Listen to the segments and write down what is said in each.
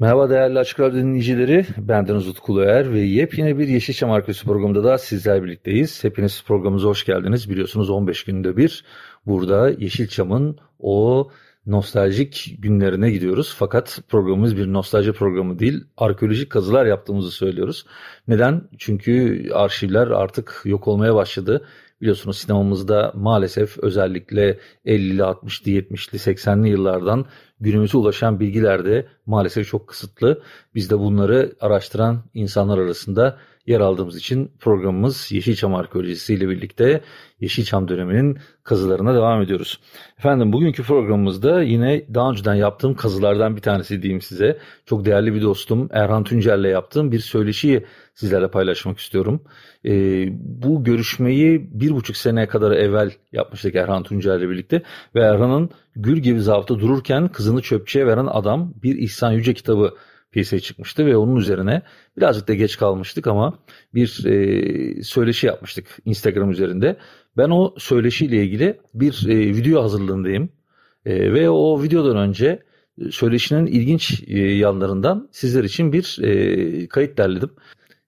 Merhaba değerli Açık Radyo dinleyicileri. Bendeniz Utku Uluer ve yepyeni bir Yeşilçam Arkası programında da sizler birlikteyiz. Hepiniz programımıza hoş geldiniz. Biliyorsunuz 15 günde bir burada Yeşilçam'ın o nostaljik günlerine gidiyoruz. Fakat programımız bir nostalji programı değil, arkeolojik kazılar yaptığımızı söylüyoruz. Neden? Çünkü arşivler artık yok olmaya başladı. Biliyorsunuz sinemamızda maalesef özellikle 50'li, 60'lı, 70'li, 80'li yıllardan günümüze ulaşan bilgiler de maalesef çok kısıtlı. Biz de bunları araştıran insanlar arasında yer aldığımız için programımız Yeşilçam Arkeolojisi ile birlikte Yeşilçam döneminin kazılarına devam ediyoruz. Efendim bugünkü programımızda yine daha önceden yaptığım kazılardan bir tanesi diyeyim size. Çok değerli bir dostum Erhan Tuncer'le yaptığım bir söyleşiyi sizlerle paylaşmak istiyorum. Ee, bu görüşmeyi bir buçuk seneye kadar evvel yapmıştık Erhan Tuncer'le birlikte ve Erhan'ın Gül gibi zavta dururken kızını çöpçüye veren adam bir İhsan Yüce kitabı piyasaya çıkmıştı ve onun üzerine birazcık da geç kalmıştık ama bir e, söyleşi yapmıştık Instagram üzerinde. Ben o söyleşiyle ilgili bir e, video hazırlığındayım e, ve o videodan önce söyleşinin ilginç e, yanlarından sizler için bir e, kayıt derledim.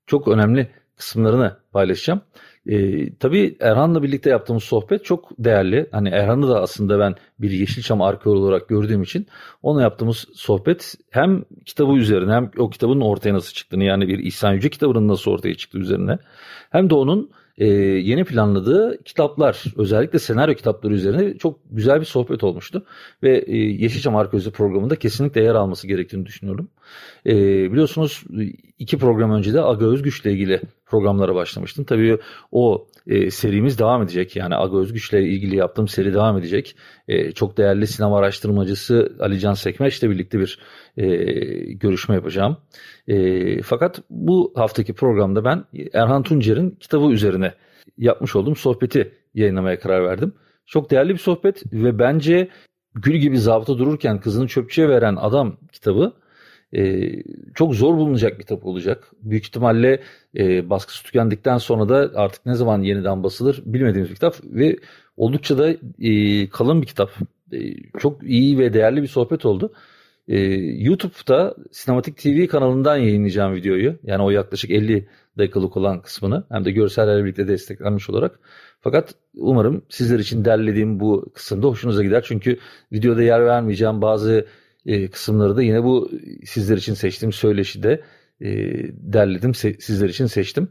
Çok önemli kısımlarını paylaşacağım. E, tabii Erhan'la birlikte yaptığımız sohbet çok değerli. Hani Erhan'ı da aslında ben bir Yeşilçam arkeoloğu olarak gördüğüm için onunla yaptığımız sohbet hem kitabı üzerine hem o kitabın ortaya nasıl çıktığını yani bir İhsan Yüce kitabının nasıl ortaya çıktığı üzerine hem de onun e, yeni planladığı kitaplar özellikle senaryo kitapları üzerine çok güzel bir sohbet olmuştu. Ve e, Yeşilçam Arkeoloji programında kesinlikle yer alması gerektiğini düşünüyorum. E, biliyorsunuz iki program önce de Aga Özgüç'le ilgili programlara başlamıştım. Tabii o e, serimiz devam edecek. Yani Aga Özgüç'le ilgili yaptığım seri devam edecek. E, çok değerli sinema araştırmacısı Ali Can Sekmeç ile birlikte bir e, görüşme yapacağım. E, fakat bu haftaki programda ben Erhan Tuncer'in kitabı üzerine yapmış olduğum sohbeti yayınlamaya karar verdim. Çok değerli bir sohbet ve bence gül gibi zabıta dururken kızını çöpçüye veren adam kitabı e, çok zor bulunacak bir kitap olacak. Büyük ihtimalle e, baskısı tükendikten sonra da artık ne zaman yeniden basılır bilmediğimiz bir kitap ve oldukça da e, kalın bir kitap. E, çok iyi ve değerli bir sohbet oldu. E, YouTube'da Sinematik TV kanalından yayınlayacağım videoyu. Yani o yaklaşık 50 dakikalık olan kısmını hem de görsellerle birlikte desteklenmiş olarak. Fakat umarım sizler için derlediğim bu kısımda hoşunuza gider. Çünkü videoda yer vermeyeceğim bazı e, kısımları da yine bu sizler için seçtiğim söyleşide e, derledim, se- sizler için seçtim.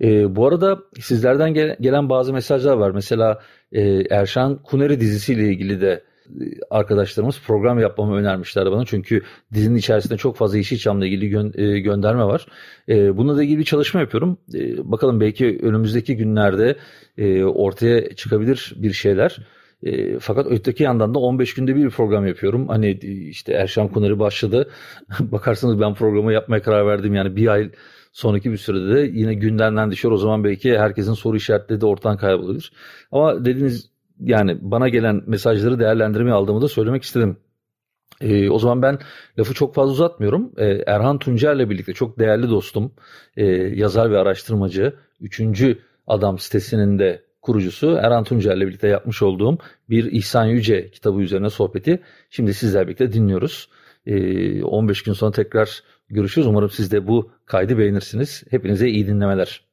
E, bu arada sizlerden gel- gelen bazı mesajlar var. Mesela e, Erşan Kuneri dizisiyle ilgili de e, arkadaşlarımız program yapmamı önermişler bana. Çünkü dizinin içerisinde çok fazla Yeşilçam'la ilgili gö- e, gönderme var. E, bununla da ilgili bir çalışma yapıyorum. E, bakalım belki önümüzdeki günlerde e, ortaya çıkabilir bir şeyler. E, fakat öteki yandan da 15 günde bir program yapıyorum. Hani işte Erşan Kuneri başladı. Bakarsanız ben programı yapmaya karar verdim. Yani bir ay sonraki bir sürede de yine gündemden düşüyor. O zaman belki herkesin soru işaretleri de ortadan kaybolur. Ama dediğiniz yani bana gelen mesajları değerlendirmeye aldığımı da söylemek istedim. Ee, o zaman ben lafı çok fazla uzatmıyorum. Ee, Erhan Tuncer'le birlikte çok değerli dostum, e, yazar ve araştırmacı, üçüncü adam sitesinin de kurucusu Erhan Tuncer'le birlikte yapmış olduğum bir İhsan Yüce kitabı üzerine sohbeti şimdi sizler birlikte dinliyoruz. Ee, 15 gün sonra tekrar görüşürüz. Umarım siz de bu kaydı beğenirsiniz. Hepinize iyi dinlemeler.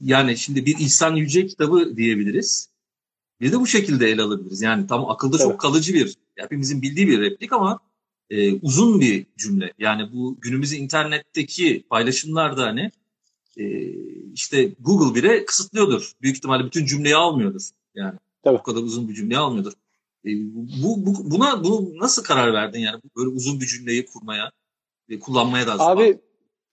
Yani şimdi bir İhsan Yüce kitabı diyebiliriz. Bir de bu şekilde ele alabiliriz. Yani tam akılda evet. çok kalıcı bir, hepimizin bildiği bir replik ama e, uzun bir cümle. Yani bu günümüz internetteki paylaşımlarda hani işte Google bile kısıtlıyordur. Büyük ihtimalle bütün cümleyi almıyordur. Yani Tabii. bu kadar uzun bir cümleyi almıyordur. E, bu, bu buna bu nasıl karar verdin yani böyle uzun bir cümleyi kurmaya ve kullanmaya da Abi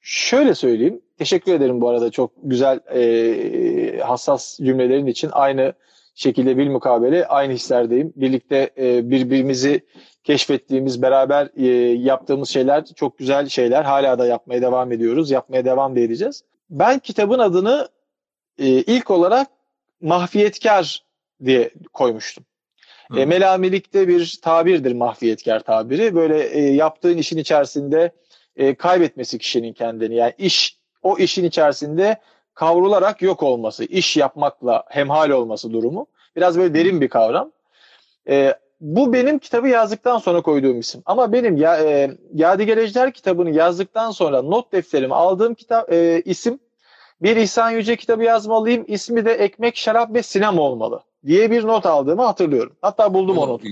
şöyle söyleyeyim. Teşekkür ederim bu arada çok güzel e, hassas cümlelerin için. Aynı şekilde bir mukabele aynı hislerdeyim. Birlikte e, birbirimizi keşfettiğimiz, beraber e, yaptığımız şeyler çok güzel şeyler. Hala da yapmaya devam ediyoruz. Yapmaya devam da edeceğiz. Ben kitabın adını e, ilk olarak mahfiyetkar diye koymuştum. E, melamilikte bir tabirdir mahfiyetkar tabiri. Böyle e, yaptığın işin içerisinde e, kaybetmesi kişinin kendini. Yani iş o işin içerisinde kavrularak yok olması, iş yapmakla hemhal olması durumu. Biraz böyle derin bir kavram. E, bu benim kitabı yazdıktan sonra koyduğum isim. Ama benim ya, e, Yadigar Ejder kitabını yazdıktan sonra not defterimi aldığım kitap e, isim bir İhsan Yüce kitabı yazmalıyım. İsmi de Ekmek, Şarap ve Sinema olmalı diye bir not aldığımı hatırlıyorum. Hatta buldum o notu.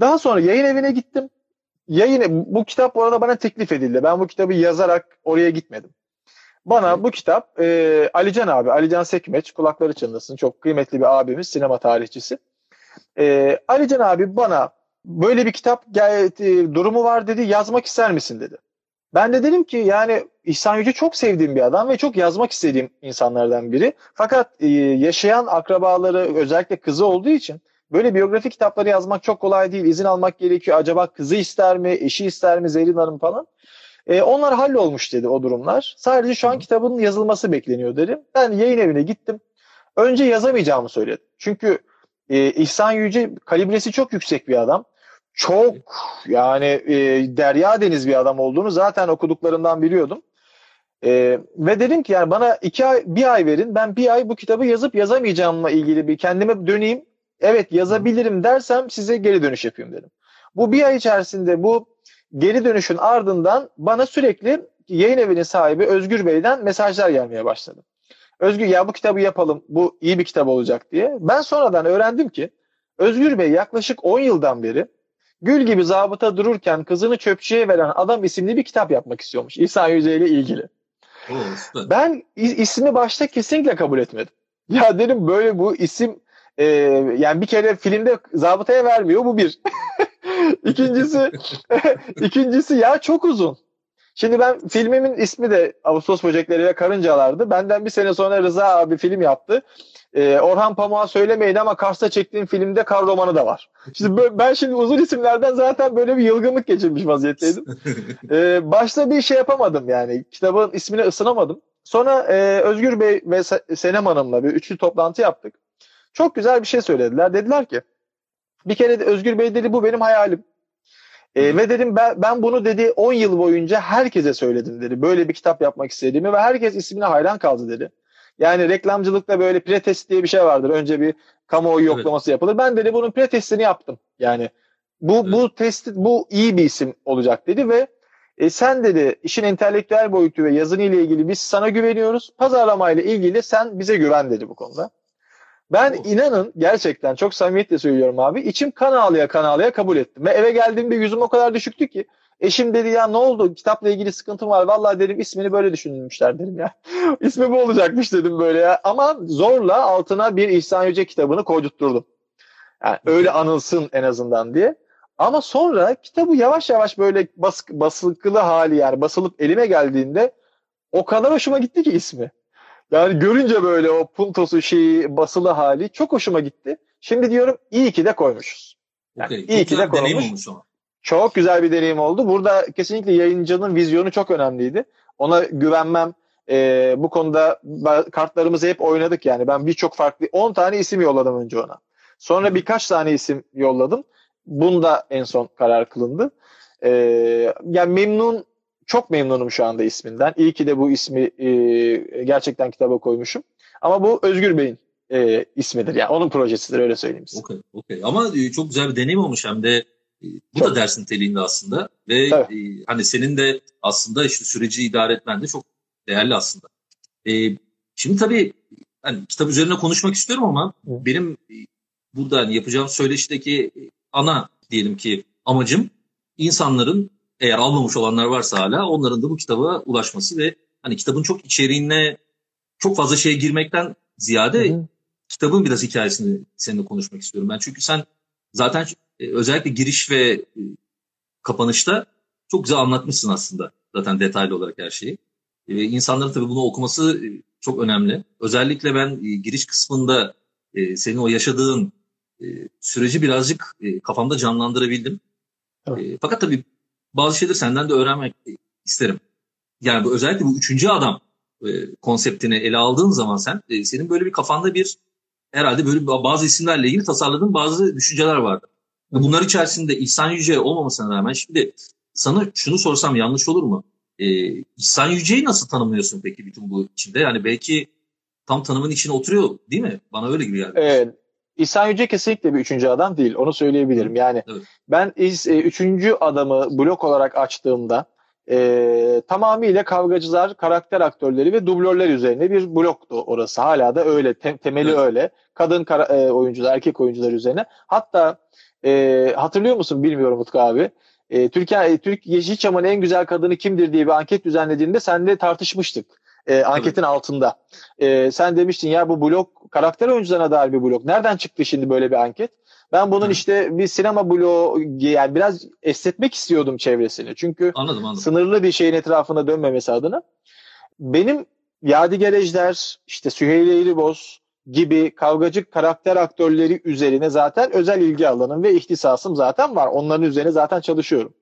Daha sonra yayın evine gittim. Yayın bu kitap bu arada bana teklif edildi. Ben bu kitabı yazarak oraya gitmedim. Bana bu kitap e, Alican abi, Alican Sekmeç, kulakları çınlasın. Çok kıymetli bir abimiz, sinema tarihçisi. E, Alican abi bana böyle bir kitap e, durumu var dedi, yazmak ister misin dedi. Ben de dedim ki yani İhsan Yüce çok sevdiğim bir adam ve çok yazmak istediğim insanlardan biri. Fakat e, yaşayan akrabaları özellikle kızı olduğu için böyle biyografi kitapları yazmak çok kolay değil. İzin almak gerekiyor. Acaba kızı ister mi, eşi ister mi, Zerrin Hanım falan. E, onlar hallolmuş dedi o durumlar. Sadece şu an kitabın yazılması bekleniyor dedim. Ben yayın evine gittim. Önce yazamayacağımı söyledim. Çünkü e, İhsan Yüce kalibresi çok yüksek bir adam çok yani e, derya deniz bir adam olduğunu zaten okuduklarından biliyordum. E, ve dedim ki yani bana iki ay, bir ay verin ben bir ay bu kitabı yazıp yazamayacağımla ilgili bir kendime döneyim. Evet yazabilirim dersem size geri dönüş yapayım dedim. Bu bir ay içerisinde bu geri dönüşün ardından bana sürekli yayın evinin sahibi Özgür Bey'den mesajlar gelmeye başladı. Özgür ya bu kitabı yapalım bu iyi bir kitap olacak diye. Ben sonradan öğrendim ki Özgür Bey yaklaşık 10 yıldan beri Gül gibi zabıta dururken kızını çöpçüye veren adam isimli bir kitap yapmak istiyormuş. İhsan Yüce ile ilgili. Ben ismi başta kesinlikle kabul etmedim. Ya dedim böyle bu isim e, yani bir kere filmde zabıtaya vermiyor bu bir. İkincisi ikincisi ya çok uzun. Şimdi ben filmimin ismi de Ağustos Böcekleri ve Karıncalar'dı. Benden bir sene sonra Rıza abi film yaptı. Ee, Orhan Pamuk'a söylemeyin ama Kars'ta çektiğim filmde kar romanı da var. Şimdi ben şimdi uzun isimlerden zaten böyle bir yılgınlık geçirmiş vaziyetteydim. Ee, başta bir şey yapamadım yani. Kitabın ismini ısınamadım. Sonra e, Özgür Bey ve Senem Hanım'la bir üçlü toplantı yaptık. Çok güzel bir şey söylediler. Dediler ki bir kere de Özgür Bey dedi bu benim hayalim. E, ve dedim ben, ben bunu dedi 10 yıl boyunca herkese söyledim dedi. Böyle bir kitap yapmak istediğimi ve herkes ismine hayran kaldı dedi. Yani reklamcılıkta böyle pretest diye bir şey vardır. Önce bir kamuoyu yoklaması evet. yapılır. Ben dedi bunun pretestini yaptım. Yani bu evet. bu testi bu iyi bir isim olacak dedi ve e, sen dedi işin entelektüel boyutu ve yazını ile ilgili biz sana güveniyoruz. Pazarlamayla ilgili sen bize güven dedi bu konuda. Ben oh. inanın gerçekten çok samimiyetle söylüyorum abi. içim kan ağlaya kan ağlaya kabul ettim. Ve eve geldiğimde yüzüm o kadar düşüktü ki Eşim dedi ya ne oldu kitapla ilgili sıkıntım var. Vallahi dedim ismini böyle düşünmüşler dedim ya. İsmi bu olacakmış dedim böyle ya. Ama zorla altına bir İhsan Yüce kitabını koydurtturdum. Yani öyle anılsın en azından diye. Ama sonra kitabı yavaş yavaş böyle bas, basıklı hali yani basılıp elime geldiğinde o kadar hoşuma gitti ki ismi. Yani görünce böyle o puntosu şeyi basılı hali çok hoşuma gitti. Şimdi diyorum iyi ki de koymuşuz. Yani okay, iyi ki de koymuş. Çok güzel bir deneyim oldu. Burada kesinlikle yayıncının vizyonu çok önemliydi. Ona güvenmem. E, bu konuda kartlarımızı hep oynadık yani. Ben birçok farklı 10 tane isim yolladım önce ona. Sonra birkaç tane isim yolladım. Bunda en son karar kılındı. E, yani memnun çok memnunum şu anda isminden. İyi ki de bu ismi e, gerçekten kitaba koymuşum. Ama bu Özgür Bey'in e, ismidir. Yani onun projesidir öyle söyleyeyim size. Okay, okay. Ama e, çok güzel bir deneyim olmuş hem de e, bu çok. da dersin niteliğinde aslında ve evet. e, hani senin de aslında işte süreci idare etmen de çok değerli aslında. E, şimdi tabii hani kitap üzerine konuşmak istiyorum ama Hı. benim e, burada hani yapacağım söyleşideki ana diyelim ki amacım insanların eğer almamış olanlar varsa hala onların da bu kitaba ulaşması ve hani kitabın çok içeriğine çok fazla şeye girmekten ziyade Hı. kitabın biraz hikayesini seninle konuşmak istiyorum ben. Çünkü sen zaten e, özellikle giriş ve e, kapanışta çok güzel anlatmışsın aslında zaten detaylı olarak her şeyi. E, insanların tabii bunu okuması e, çok önemli. Özellikle ben giriş kısmında e, senin o yaşadığın e, süreci birazcık e, kafamda canlandırabildim. Evet. E, fakat tabii bazı şeyleri senden de öğrenmek isterim. Yani bu, özellikle bu üçüncü adam e, konseptini ele aldığın zaman sen e, senin böyle bir kafanda bir herhalde böyle bazı isimlerle ilgili tasarladığın bazı düşünceler vardı. Bunlar içerisinde İhsan Yüce olmamasına rağmen şimdi sana şunu sorsam yanlış olur mu? Ee, İhsan Yüce'yi nasıl tanımlıyorsun peki bütün bu içinde? Yani belki tam tanımın içine oturuyor değil mi? Bana öyle gibi geldi. Evet. İhsan Yüce kesinlikle bir üçüncü adam değil. Onu söyleyebilirim. Yani evet. ben e, üçüncü adamı blok olarak açtığımda e, tamamıyla kavgacılar, karakter aktörleri ve dublörler üzerine bir bloktu orası. Hala da öyle. Tem, temeli evet. öyle. Kadın kara, e, oyuncular, erkek oyuncular üzerine. Hatta e, hatırlıyor musun bilmiyorum Utku abi. E, Türkiye, e, Türk Yeşilçam'ın en güzel kadını kimdir diye bir anket düzenlediğinde seninle tartışmıştık. E, anketin evet. altında. E, sen demiştin ya bu blok karakter oyuncularına dair bir blok. Nereden çıktı şimdi böyle bir anket? Ben bunun Hı. işte bir sinema bloğu yani biraz esnetmek istiyordum çevresini. Çünkü anladım, anladım. sınırlı bir şeyin etrafına dönmemesi adına. Benim Yadigar Ejder, işte Süheyl Eğriboz gibi kavgacı karakter aktörleri üzerine zaten özel ilgi alanım ve ihtisasım zaten var. Onların üzerine zaten çalışıyorum.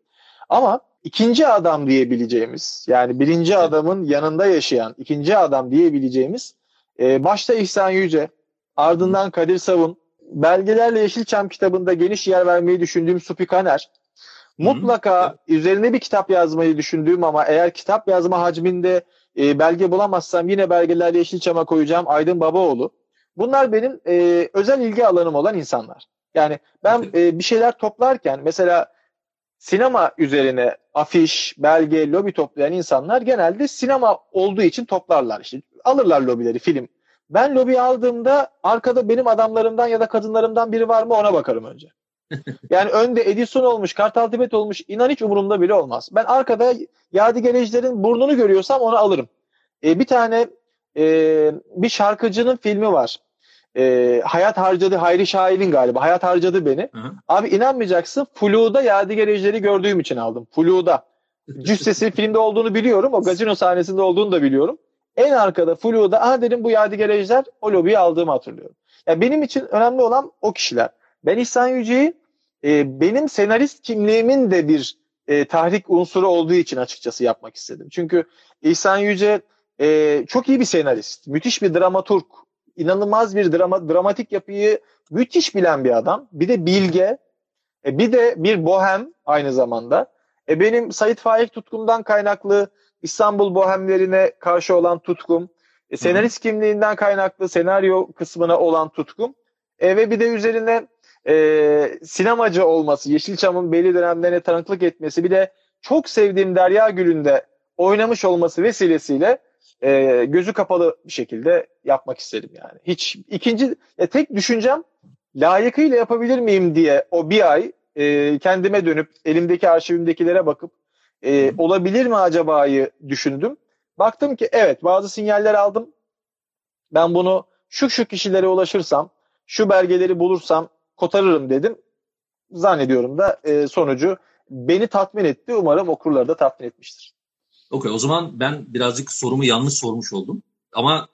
Ama ikinci adam diyebileceğimiz yani birinci adamın yanında yaşayan ikinci adam diyebileceğimiz e, başta İhsan Yüce ardından Kadir Savun belgelerle Yeşilçam kitabında geniş yer vermeyi düşündüğüm Supi Kaner mutlaka Hı. üzerine bir kitap yazmayı düşündüğüm ama eğer kitap yazma hacminde e, belge bulamazsam yine belgelerle Yeşilçam'a koyacağım Aydın Babaoğlu. Bunlar benim e, özel ilgi alanım olan insanlar. Yani ben e, bir şeyler toplarken mesela sinema üzerine afiş, belge, lobi toplayan insanlar genelde sinema olduğu için toplarlar. İşte alırlar lobileri, film. Ben lobi aldığımda arkada benim adamlarımdan ya da kadınlarımdan biri var mı ona bakarım önce. yani önde Edison olmuş, Kartal Tibet olmuş inan hiç umurumda bile olmaz. Ben arkada Yadigar burnunu görüyorsam onu alırım. E, bir tane e, bir şarkıcının filmi var e, hayat harcadı Hayri Şahin'in galiba. Hayat harcadı beni. Hı hı. Abi inanmayacaksın. Flu'da Yadigar Ejder'i gördüğüm için aldım. Flu'da. Cüssesi filmde olduğunu biliyorum. O gazino sahnesinde olduğunu da biliyorum. En arkada Flu'da aha dedim bu Yadigar Ejder o lobiyi aldığımı hatırlıyorum. Ya benim için önemli olan o kişiler. Ben İhsan Yüce'yi e, benim senarist kimliğimin de bir e, tahrik unsuru olduğu için açıkçası yapmak istedim. Çünkü İhsan Yüce e, çok iyi bir senarist. Müthiş bir dramaturg inanılmaz bir drama, dramatik yapıyı müthiş bilen bir adam. Bir de bilge. E, bir de bir bohem aynı zamanda. E, benim Sait Faik tutkumdan kaynaklı İstanbul bohemlerine karşı olan tutkum. E, senarist kimliğinden kaynaklı senaryo kısmına olan tutkum. E, ve bir de üzerine e, sinemacı olması, Yeşilçam'ın belli dönemlerine tanıklık etmesi, bir de çok sevdiğim Derya Gül'ünde oynamış olması vesilesiyle e, gözü kapalı bir şekilde yapmak istedim yani. Hiç ikinci e, tek düşüncem layıkıyla yapabilir miyim diye o bir ay e, kendime dönüp elimdeki arşivimdekilere bakıp e, olabilir mi acaba'yı düşündüm. Baktım ki evet bazı sinyaller aldım. Ben bunu şu şu kişilere ulaşırsam, şu belgeleri bulursam kotarırım dedim. Zannediyorum da e, sonucu beni tatmin etti. Umarım okurları da tatmin etmiştir. Okey o zaman ben birazcık sorumu yanlış sormuş oldum. Ama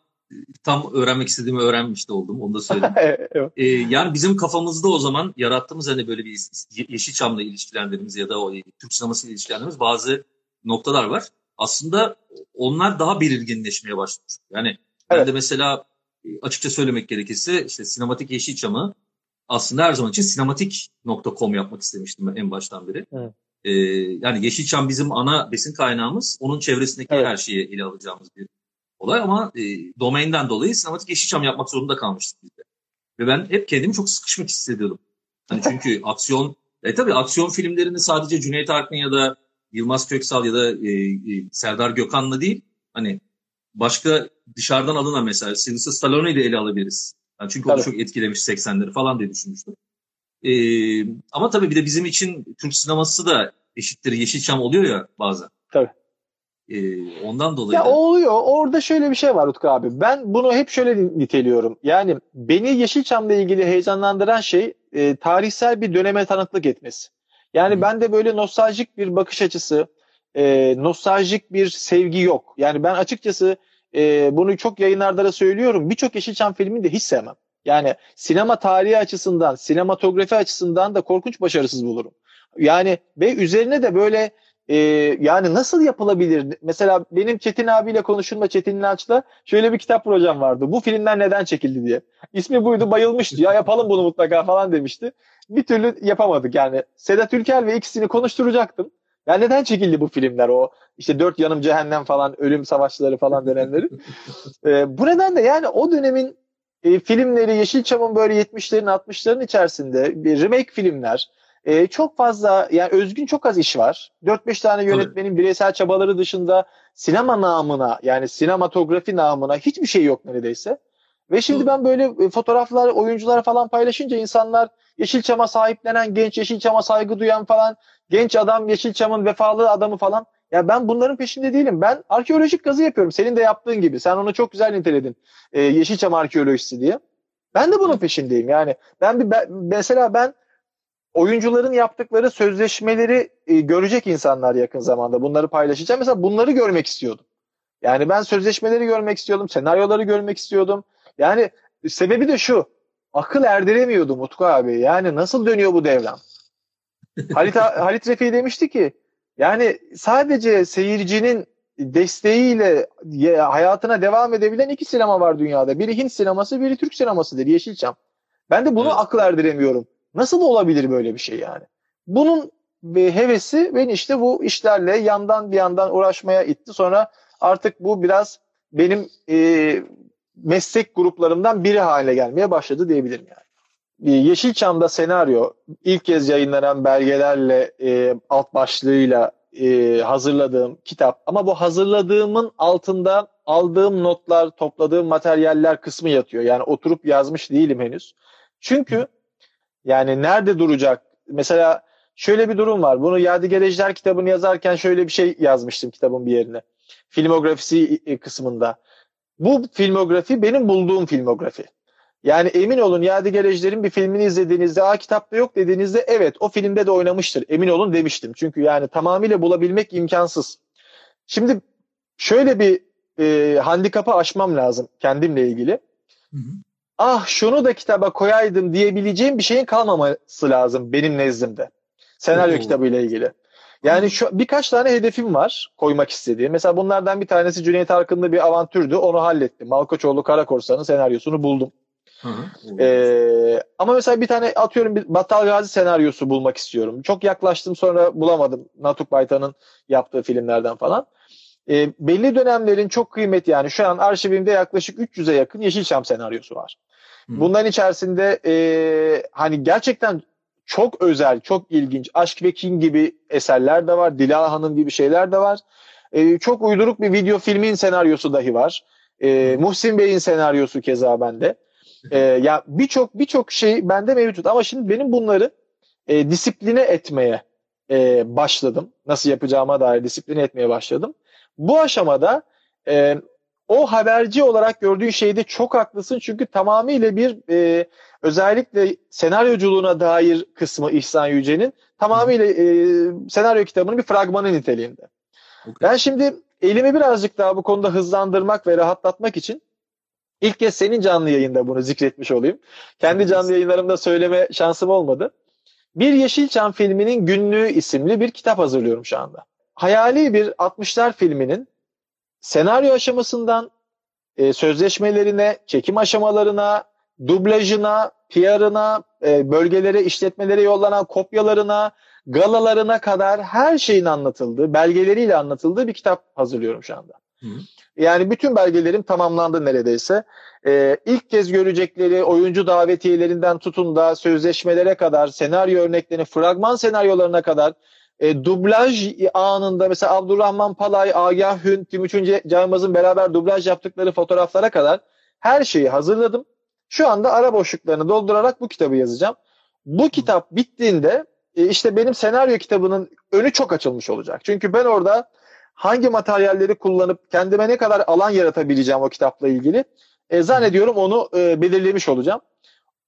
tam öğrenmek istediğimi öğrenmiş de oldum. Onu da söyleyeyim. ee, yani bizim kafamızda o zaman yarattığımız hani böyle bir Yeşilçam'la ilişkilendirdiğimiz ya da o Türk sinemasıyla ilişkilendirdiğimiz bazı noktalar var. Aslında onlar daha belirginleşmeye başladı. Yani evet. ben de mesela e, açıkça söylemek gerekirse işte sinematik Yeşilçam'ı aslında her zaman için sinematik.com yapmak istemiştim en baştan beri. Evet. Ee, yani Yeşilçam bizim ana besin kaynağımız. Onun çevresindeki evet. her şeyi ele alacağımız bir olay ama e, domainden dolayı sinematik Yeşilçam yapmak zorunda kalmıştık biz de. Ve ben hep kendimi çok sıkışmak hissediyordum. Hani çünkü aksiyon, e tabii aksiyon filmlerini sadece Cüneyt Arkın ya da Yılmaz Köksal ya da e, e, Serdar Gökhan'la değil, hani başka dışarıdan alınan mesela Sylvester Stallone'yi de ele alabiliriz. Yani çünkü tabii. o çok etkilemiş 80'leri falan diye düşünmüştüm. Ee, ama tabii bir de bizim için Türk sineması da eşittir Yeşilçam oluyor ya bazen. Tabii. Ee, ondan dolayı. Ya da... oluyor. Orada şöyle bir şey var Utku abi. Ben bunu hep şöyle niteliyorum. Yani beni Yeşilçam'la ilgili heyecanlandıran şey e, tarihsel bir döneme tanıklık etmesi. Yani Hı. bende böyle nostaljik bir bakış açısı, e, nostaljik bir sevgi yok. Yani ben açıkçası e, bunu çok yayınlarda da söylüyorum. Birçok Yeşilçam filmini de hiç sevmem. Yani sinema tarihi açısından, sinematografi açısından da korkunç başarısız bulurum. Yani ve üzerine de böyle e, yani nasıl yapılabilir? Mesela benim Çetin abiyle konuşurma Çetin İnanç'la şöyle bir kitap projem vardı. Bu filmler neden çekildi diye. İsmi buydu bayılmıştı. Ya yapalım bunu mutlaka falan demişti. Bir türlü yapamadık yani. Sedat Ülker ve ikisini konuşturacaktım. Yani neden çekildi bu filmler o işte dört yanım cehennem falan ölüm savaşları falan dönemleri. e, bu nedenle yani o dönemin e, filmleri Yeşilçam'ın böyle 70'lerin 60'ların içerisinde bir remake filmler e, çok fazla yani özgün çok az iş var. 4-5 tane yönetmenin evet. bireysel çabaları dışında sinema namına yani sinematografi namına hiçbir şey yok neredeyse. Ve şimdi ben böyle e, fotoğraflar, oyuncular falan paylaşınca insanlar Yeşilçam'a sahiplenen genç, Yeşilçam'a saygı duyan falan genç adam, Yeşilçam'ın vefalı adamı falan. Ya ben bunların peşinde değilim. Ben arkeolojik kazı yapıyorum. Senin de yaptığın gibi. Sen onu çok güzel niteledin. Ee, Yeşilçam arkeolojisi diye. Ben de bunun peşindeyim. Yani ben bir ben, mesela ben oyuncuların yaptıkları sözleşmeleri e, görecek insanlar yakın zamanda. Bunları paylaşacağım. Mesela bunları görmek istiyordum. Yani ben sözleşmeleri görmek istiyordum, senaryoları görmek istiyordum. Yani sebebi de şu. Akıl erdiremiyordum Utku abi. Yani nasıl dönüyor bu devran? Halit, Halit Refi demişti ki yani sadece seyircinin desteğiyle hayatına devam edebilen iki sinema var dünyada. Biri Hint sineması, biri Türk sinemasıdır. Yeşilçam. Ben de bunu evet. akıl erdiremiyorum. Nasıl olabilir böyle bir şey yani? Bunun hevesi beni işte bu işlerle yandan bir yandan uğraşmaya itti. Sonra artık bu biraz benim e, meslek gruplarımdan biri haline gelmeye başladı diyebilirim yani. Yeşilçam'da senaryo ilk kez yayınlanan belgelerle e, alt başlığıyla e, hazırladığım kitap ama bu hazırladığımın altında aldığım notlar, topladığım materyaller kısmı yatıyor. Yani oturup yazmış değilim henüz. Çünkü yani nerede duracak? Mesela şöyle bir durum var. Bunu Yadigar kitabını yazarken şöyle bir şey yazmıştım kitabın bir yerine. Filmografisi kısmında. Bu filmografi benim bulduğum filmografi. Yani emin olun Yadigar bir filmini izlediğinizde a kitapta yok dediğinizde evet o filmde de oynamıştır emin olun demiştim. Çünkü yani tamamıyla bulabilmek imkansız. Şimdi şöyle bir e, handikapı aşmam lazım kendimle ilgili. Hı hı. Ah şunu da kitaba koyaydım diyebileceğim bir şeyin kalmaması lazım benim nezdimde. Senaryo kitabı ile ilgili. Yani şu birkaç tane hedefim var koymak istediğim. Mesela bunlardan bir tanesi Cüneyt Arkın'da bir avantürdü. Onu hallettim. Malkoçoğlu Karakorsan'ın senaryosunu buldum. Ee, ama mesela bir tane atıyorum bir Battal Gazi senaryosu bulmak istiyorum. Çok yaklaştım sonra bulamadım. Natuk Baytan'ın yaptığı filmlerden falan. Ee, belli dönemlerin çok kıymetli yani şu an arşivimde yaklaşık 300'e yakın Yeşilçam senaryosu var. Hı. Bunların içerisinde e, hani gerçekten çok özel, çok ilginç Aşk ve King gibi eserler de var. Dila Hanım gibi şeyler de var. E, çok uyduruk bir video filmin senaryosu dahi var. E, Muhsin Bey'in senaryosu keza bende. E, ya birçok birçok şey bende mevcut ama şimdi benim bunları e, disipline etmeye e, başladım. Nasıl yapacağıma dair disipline etmeye başladım. Bu aşamada e, o haberci olarak gördüğün şeyde çok haklısın çünkü tamamıyla bir e, özellikle senaryoculuğuna dair kısmı İhsan Yüce'nin tamamıyla e, senaryo kitabının bir fragmanı niteliğinde. Okay. Ben şimdi elimi birazcık daha bu konuda hızlandırmak ve rahatlatmak için İlk kez senin canlı yayında bunu zikretmiş olayım. Kendi canlı yayınlarımda söyleme şansım olmadı. Bir Yeşilçam filminin günlüğü isimli bir kitap hazırlıyorum şu anda. Hayali bir 60'lar filminin senaryo aşamasından e, sözleşmelerine, çekim aşamalarına, dublajına, PR'ına, e, bölgelere, işletmelere yollanan kopyalarına, galalarına kadar her şeyin anlatıldığı, belgeleriyle anlatıldığı bir kitap hazırlıyorum şu anda. Hı. Yani bütün belgelerim tamamlandı neredeyse. Ee, ilk kez görecekleri oyuncu davetiyelerinden tutun da sözleşmelere kadar, senaryo örneklerini, fragman senaryolarına kadar e, dublaj anında mesela Abdurrahman Palay, Agah Hün, Timuçin Caymaz'ın beraber dublaj yaptıkları fotoğraflara kadar her şeyi hazırladım. Şu anda ara boşluklarını doldurarak bu kitabı yazacağım. Bu kitap bittiğinde e, işte benim senaryo kitabının önü çok açılmış olacak. Çünkü ben orada hangi materyalleri kullanıp kendime ne kadar alan yaratabileceğim o kitapla ilgili e, zannediyorum onu e, belirlemiş olacağım.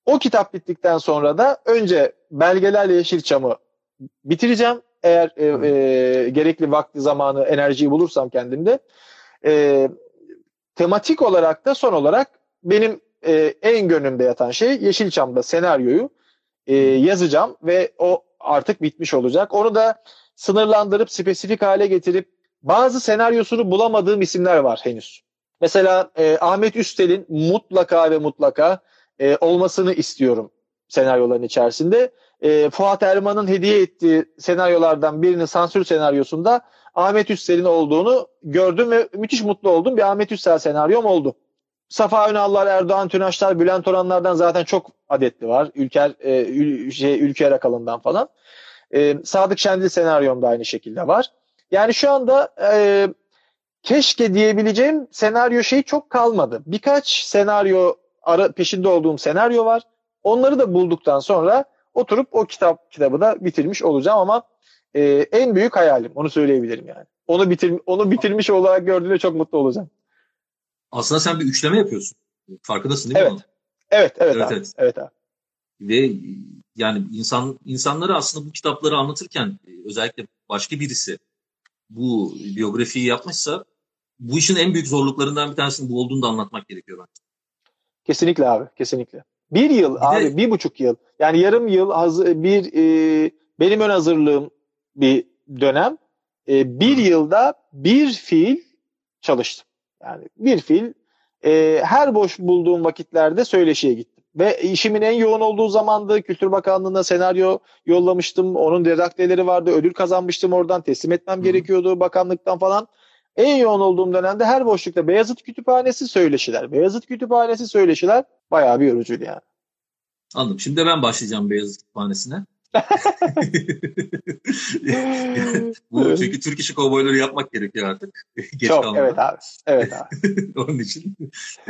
O kitap bittikten sonra da önce belgelerle Yeşilçam'ı bitireceğim. Eğer e, e, gerekli vakti, zamanı, enerjiyi bulursam kendimde. E, tematik olarak da son olarak benim e, en gönlümde yatan şey Yeşilçam'da senaryoyu e, yazacağım ve o artık bitmiş olacak. Onu da sınırlandırıp spesifik hale getirip bazı senaryosunu bulamadığım isimler var henüz. Mesela e, Ahmet Üstel'in mutlaka ve mutlaka e, olmasını istiyorum senaryoların içerisinde. E, Fuat Erman'ın hediye ettiği senaryolardan birinin sansür senaryosunda Ahmet Üstel'in olduğunu gördüm ve müthiş mutlu oldum. Bir Ahmet Üstel senaryom oldu. Safa Ünallar, Erdoğan Tünaşlar, Bülent Oranlar'dan zaten çok adetli var. Ülker, e, ül, şey, Ülker Akalın'dan falan. E, Sadık Şendil senaryom da aynı şekilde var. Yani şu anda e, keşke diyebileceğim senaryo şeyi çok kalmadı. Birkaç senaryo ara, peşinde olduğum senaryo var. Onları da bulduktan sonra oturup o kitap kitabı da bitirmiş olacağım ama e, en büyük hayalim onu söyleyebilirim yani. Onu bitir onu bitirmiş olarak gördüğümde çok mutlu olacağım. Aslında sen bir üçleme yapıyorsun. Farkındasın değil evet. mi? Evet, evet, evet, abi. evet. evet abi. Ve yani insan insanları aslında bu kitapları anlatırken özellikle başka birisi bu biyografiyi yapmışsa bu işin en büyük zorluklarından bir tanesinin bu olduğunu da anlatmak gerekiyor bence. Kesinlikle abi, kesinlikle. Bir yıl bir abi, de, bir buçuk yıl. Yani yarım yıl hazır, bir e, benim ön hazırlığım bir dönem. E, bir yılda bir fiil çalıştım. Yani bir fiil e, her boş bulduğum vakitlerde söyleşiye gittim. Ve işimin en yoğun olduğu zamanda Kültür Bakanlığı'na senaryo yollamıştım. Onun redakteleri vardı. Ödül kazanmıştım oradan. Teslim etmem Hı. gerekiyordu bakanlıktan falan. En yoğun olduğum dönemde her boşlukta Beyazıt Kütüphanesi söyleşiler. Beyazıt Kütüphanesi söyleşiler bayağı bir yorucuydu yani. Anladım. Şimdi de ben başlayacağım Beyazıt Kütüphanesi'ne. Bu çünkü Türk işi kovboyları yapmak gerekiyor artık. Geç Çok kalmadan. evet abi. Evet abi. Onun için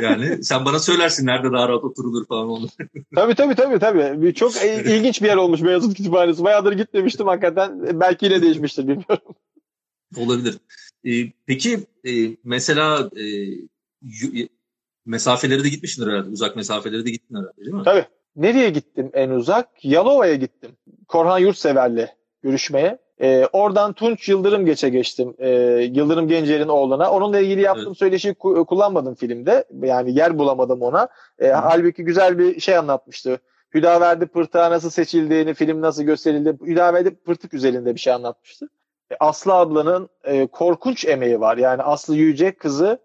yani sen bana söylersin nerede daha rahat oturulur falan onu. tabii tabii tabii tabii. Çok ilginç bir yer olmuş Beyazıt Kütüphanesi. Bayağıdır gitmemiştim hakikaten. Belki yine değişmiştir bilmiyorum. Olabilir. Ee, peki e, mesela e, mesafeleri de gitmişsin herhalde. Uzak mesafeleri de gittin herhalde değil mi? Tabii. Nereye gittim en uzak? Yalova'ya gittim. Korhan Yurtsever'le görüşmeye. Ee, oradan Tunç Yıldırım geçe geçtim. Ee, Yıldırım Gencer'in oğluna. Onunla ilgili yaptığım evet. söyleşiyi ku- kullanmadım filmde. Yani yer bulamadım ona. Ee, halbuki güzel bir şey anlatmıştı. Hüdaverdi Pırtığa nasıl seçildiğini, film nasıl gösterildi. Hüdaverdi Pırtık üzerinde bir şey anlatmıştı. E, Aslı ablanın e, korkunç emeği var. Yani Aslı Yüce kızı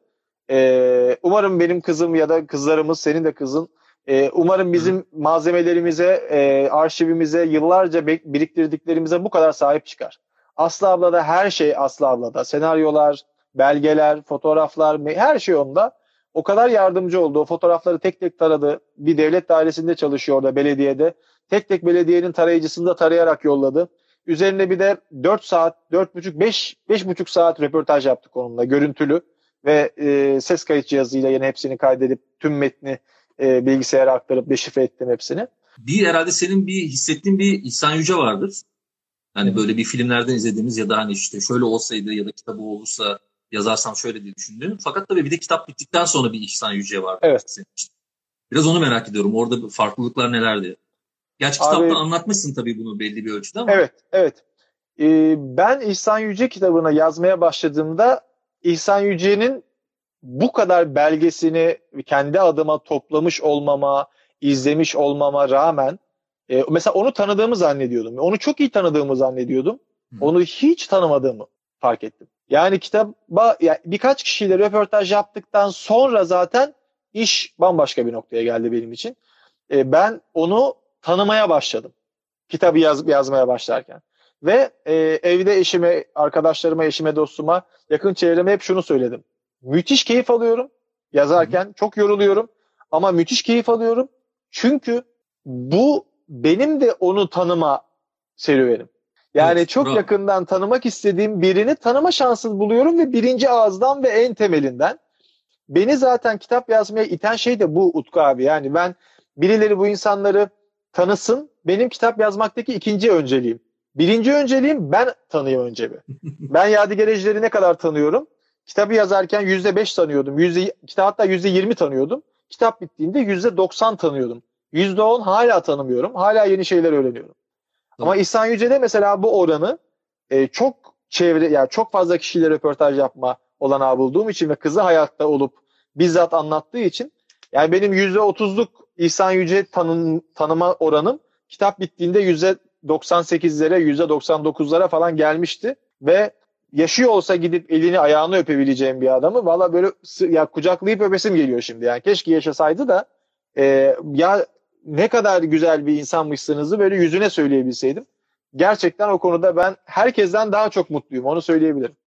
e, umarım benim kızım ya da kızlarımız senin de kızın e, umarım bizim malzemelerimize, e, arşivimize, yıllarca biriktirdiklerimize bu kadar sahip çıkar. Aslı ablada her şey Aslı ablada. Senaryolar, belgeler, fotoğraflar, her şey onda. O kadar yardımcı oldu. O fotoğrafları tek tek taradı. Bir devlet dairesinde çalışıyor orada belediyede. Tek tek belediyenin tarayıcısını da tarayarak yolladı. Üzerine bir de 4 saat, 4,5, 5, 5,5 saat röportaj yaptık onunla görüntülü ve e, ses kayıt cihazıyla yine hepsini kaydedip tüm metni e, bilgisayara aktarıp deşifre ettim hepsini. Bir herhalde senin bir hissettiğin bir İhsan Yüce vardır. Hani böyle bir filmlerden izlediğimiz ya da hani işte şöyle olsaydı ya da kitabı olursa yazarsam şöyle diye düşündüğüm. Fakat tabii bir de kitap bittikten sonra bir İhsan Yüce var. Evet. Senin için. Biraz onu merak ediyorum. Orada farklılıklar nelerdi? Gerçi Abi, kitapta anlatmışsın tabii bunu belli bir ölçüde ama. Evet, evet. Ee, ben İhsan Yüce kitabına yazmaya başladığımda İhsan Yüce'nin bu kadar belgesini kendi adıma toplamış olmama, izlemiş olmama rağmen e, mesela onu tanıdığımı zannediyordum. Onu çok iyi tanıdığımı zannediyordum. Hı. Onu hiç tanımadığımı fark ettim. Yani kitaba ya birkaç kişiyle röportaj yaptıktan sonra zaten iş bambaşka bir noktaya geldi benim için. E, ben onu tanımaya başladım. Kitabı yaz, yazmaya başlarken. Ve e, evde eşime, arkadaşlarıma, eşime, dostuma, yakın çevreme hep şunu söyledim. Müthiş keyif alıyorum yazarken. Hı. Çok yoruluyorum ama müthiş keyif alıyorum. Çünkü bu benim de onu tanıma serüvenim. Yani evet, çok bravo. yakından tanımak istediğim birini tanıma şansı buluyorum ve birinci ağızdan ve en temelinden. Beni zaten kitap yazmaya iten şey de bu Utku abi. Yani ben birileri bu insanları tanısın. Benim kitap yazmaktaki ikinci önceliğim. Birinci önceliğim ben tanıyayım önce bir. ben Yadigar ne kadar tanıyorum? Kitabı yazarken yüzde beş tanıyordum. Yüzde, kitap hatta yüzde yirmi tanıyordum. Kitap bittiğinde yüzde doksan tanıyordum. Yüzde on hala tanımıyorum. Hala yeni şeyler öğreniyorum. Hı. Ama İhsan Yüce'de mesela bu oranı e, çok çevre, yani çok fazla kişiyle röportaj yapma olanağı bulduğum için ve kızı hayatta olup bizzat anlattığı için Yani benim %30'luk İhsan Yüce tanım, tanıma oranım kitap bittiğinde %98'lere, %99'lara falan gelmişti. Ve yaşıyor olsa gidip elini ayağını öpebileceğim bir adamı valla böyle ya kucaklayıp öpesim geliyor şimdi. Yani keşke yaşasaydı da e, ya ne kadar güzel bir insanmışsınızı böyle yüzüne söyleyebilseydim. Gerçekten o konuda ben herkesten daha çok mutluyum onu söyleyebilirim.